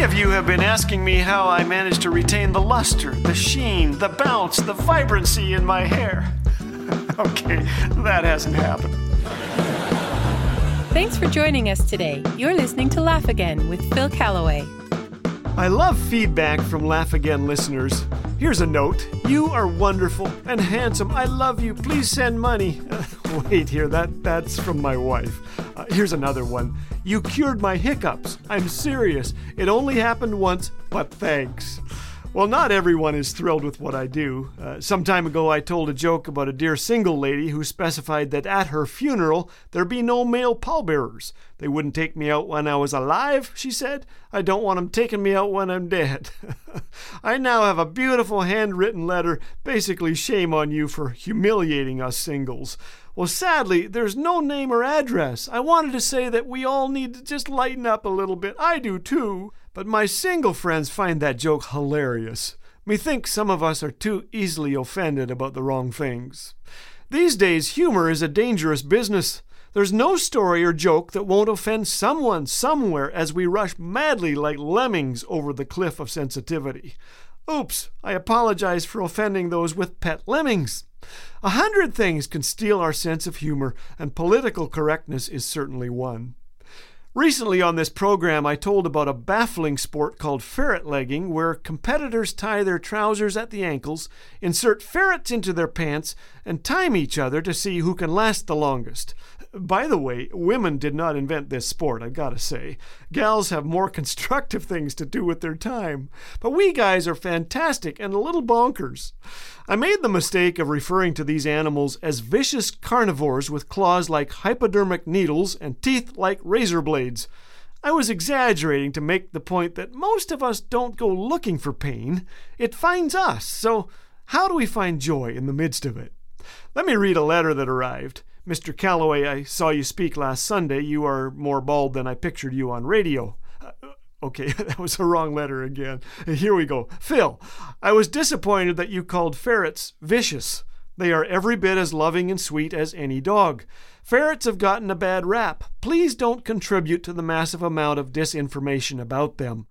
Many of you have been asking me how I managed to retain the luster, the sheen, the bounce, the vibrancy in my hair. okay, that hasn't happened. Thanks for joining us today. You're listening to Laugh Again with Phil Callaway. I love feedback from Laugh Again listeners. Here's a note. You are wonderful and handsome. I love you. Please send money. wait here, that that's from my wife. Uh, here's another one. You cured my hiccups. I'm serious. It only happened once, but thanks. Well, not everyone is thrilled with what I do. Uh, some time ago, I told a joke about a dear single lady who specified that at her funeral there be no male pallbearers. They wouldn't take me out when I was alive, she said. I don't want them taking me out when I'm dead. I now have a beautiful handwritten letter, basically, shame on you for humiliating us singles. Well, sadly, there's no name or address. I wanted to say that we all need to just lighten up a little bit. I do too. But my single friends find that joke hilarious. Methinks some of us are too easily offended about the wrong things. These days, humor is a dangerous business. There's no story or joke that won't offend someone somewhere as we rush madly like lemmings over the cliff of sensitivity. Oops, I apologize for offending those with pet lemmings. A hundred things can steal our sense of humor, and political correctness is certainly one. Recently on this program, I told about a baffling sport called ferret legging, where competitors tie their trousers at the ankles, insert ferrets into their pants, and time each other to see who can last the longest. By the way, women did not invent this sport, I've got to say. Gals have more constructive things to do with their time. But we guys are fantastic and a little bonkers. I made the mistake of referring to these animals as vicious carnivores with claws like hypodermic needles and teeth like razor blades. I was exaggerating to make the point that most of us don't go looking for pain, it finds us. So, how do we find joy in the midst of it? Let me read a letter that arrived. Mr. Callaway, I saw you speak last Sunday. You are more bald than I pictured you on radio. Uh, okay, that was a wrong letter again. Here we go. Phil, I was disappointed that you called ferrets vicious. They are every bit as loving and sweet as any dog. Ferrets have gotten a bad rap. Please don't contribute to the massive amount of disinformation about them.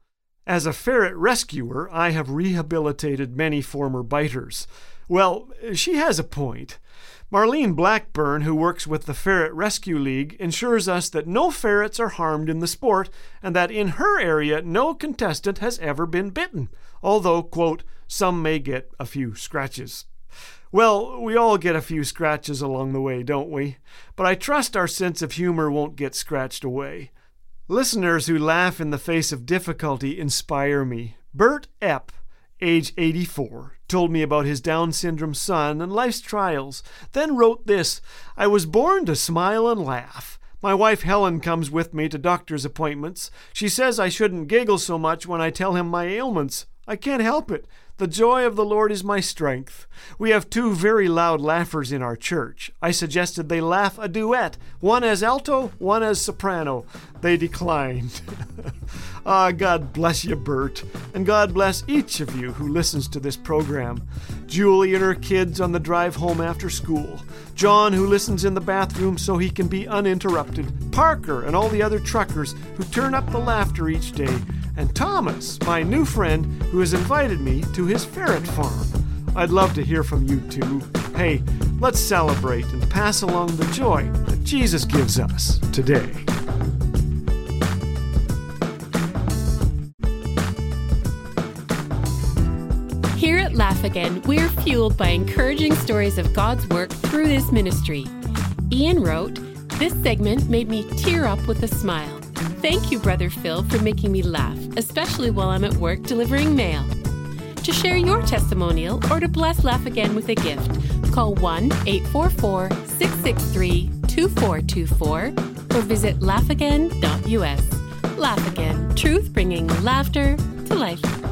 As a ferret rescuer, I have rehabilitated many former biters. Well, she has a point. Marlene Blackburn, who works with the Ferret Rescue League, ensures us that no ferrets are harmed in the sport and that in her area no contestant has ever been bitten, although, quote, some may get a few scratches. Well, we all get a few scratches along the way, don't we? But I trust our sense of humor won't get scratched away. Listeners who laugh in the face of difficulty inspire me. Bert Epp age 84, told me about his Down syndrome son and life's trials, then wrote this I was born to smile and laugh. My wife Helen comes with me to doctor's appointments. She says I shouldn't giggle so much when I tell him my ailments. I can't help it. The joy of the Lord is my strength. We have two very loud laughers in our church. I suggested they laugh a duet, one as alto, one as soprano. They declined. ah, God bless you, Bert, and God bless each of you who listens to this program. Julie and her kids on the drive home after school. John, who listens in the bathroom so he can be uninterrupted. Parker and all the other truckers who turn up the laughter each day and Thomas, my new friend, who has invited me to his ferret farm. I'd love to hear from you too. Hey, let's celebrate and pass along the joy that Jesus gives us today. At Laugh Again, we're fueled by encouraging stories of God's work through this ministry. Ian wrote, This segment made me tear up with a smile. Thank you, Brother Phil, for making me laugh, especially while I'm at work delivering mail. To share your testimonial or to bless Laugh Again with a gift, call 1 844 663 2424 or visit laughagain.us. Laugh Again, truth bringing laughter to life.